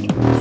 week.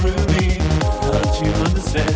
ruby, but you understand.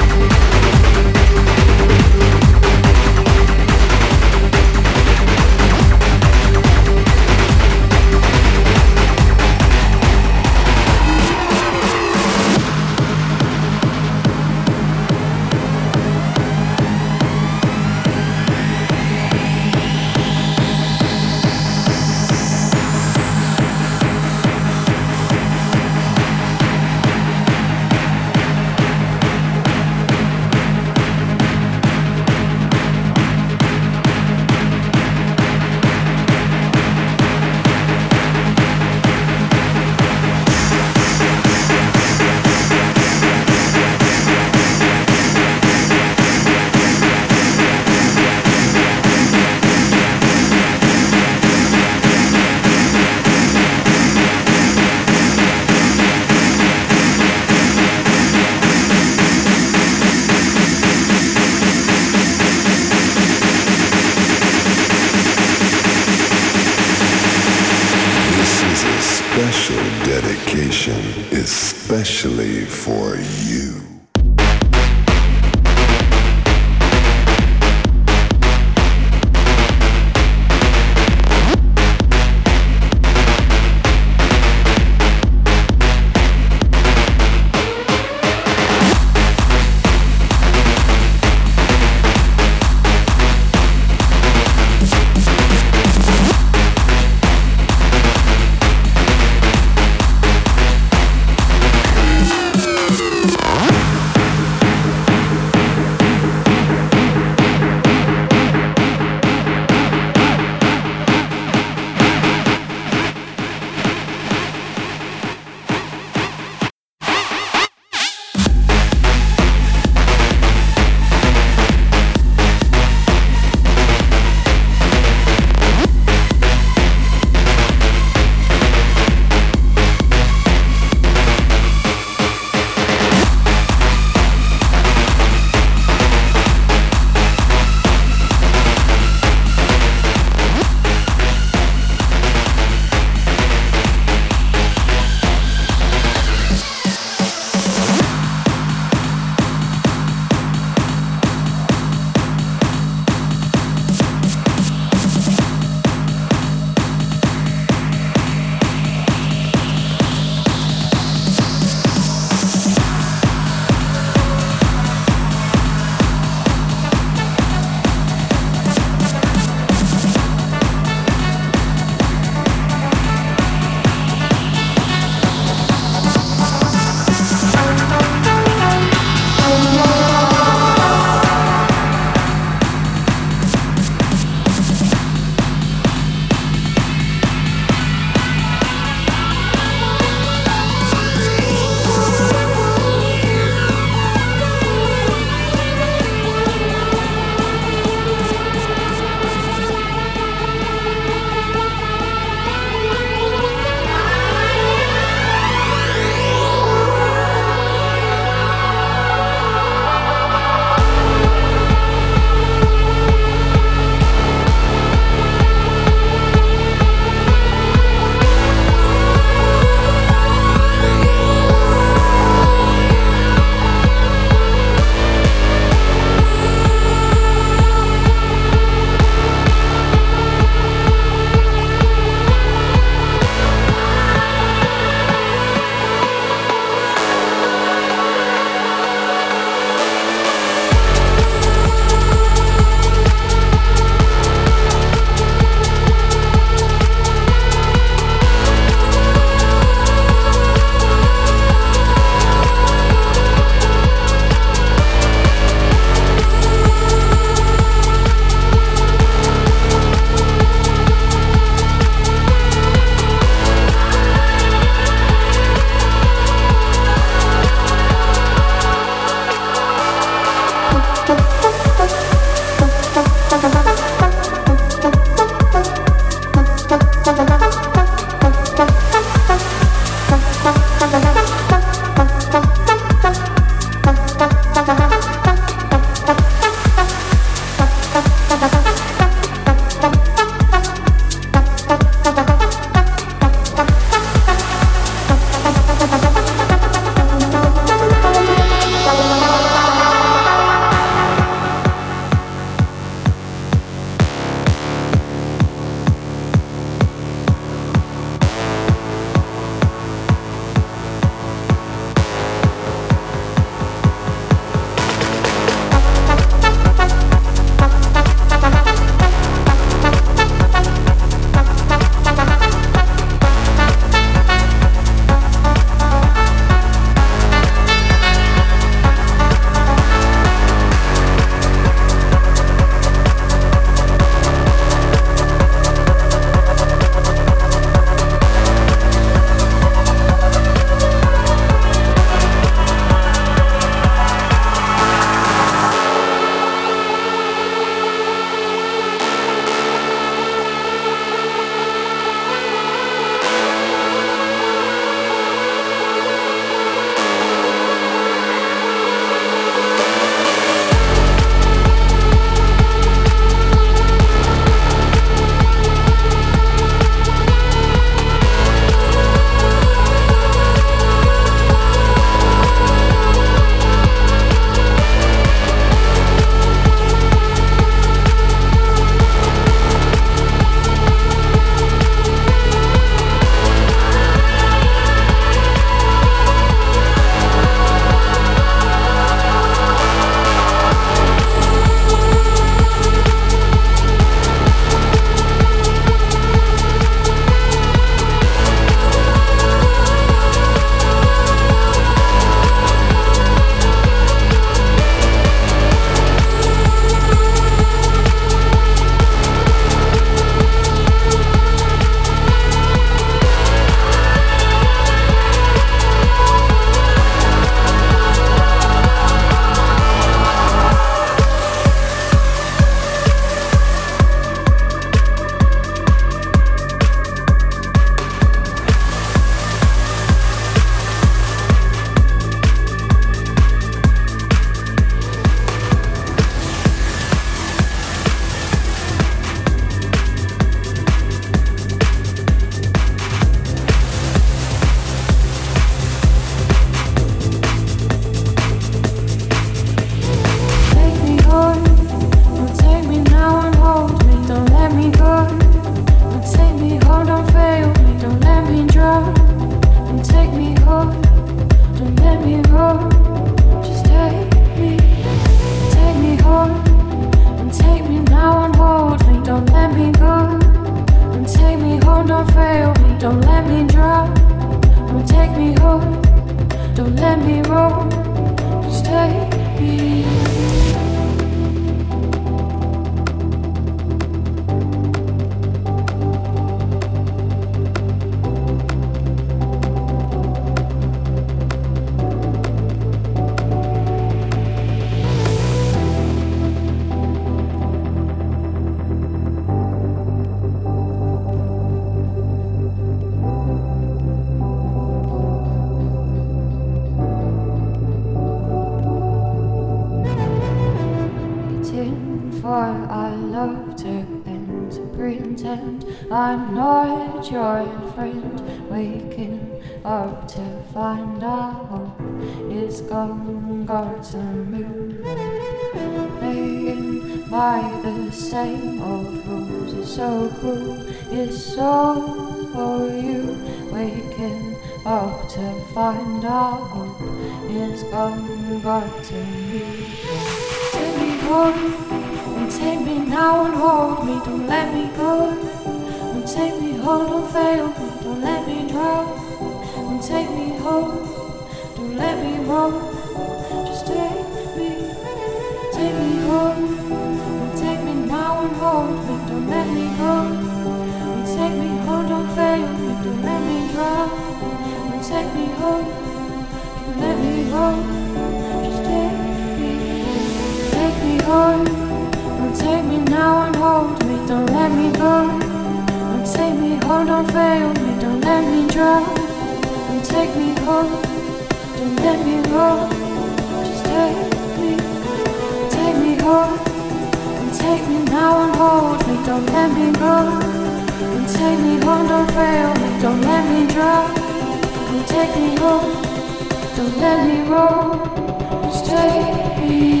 Don't let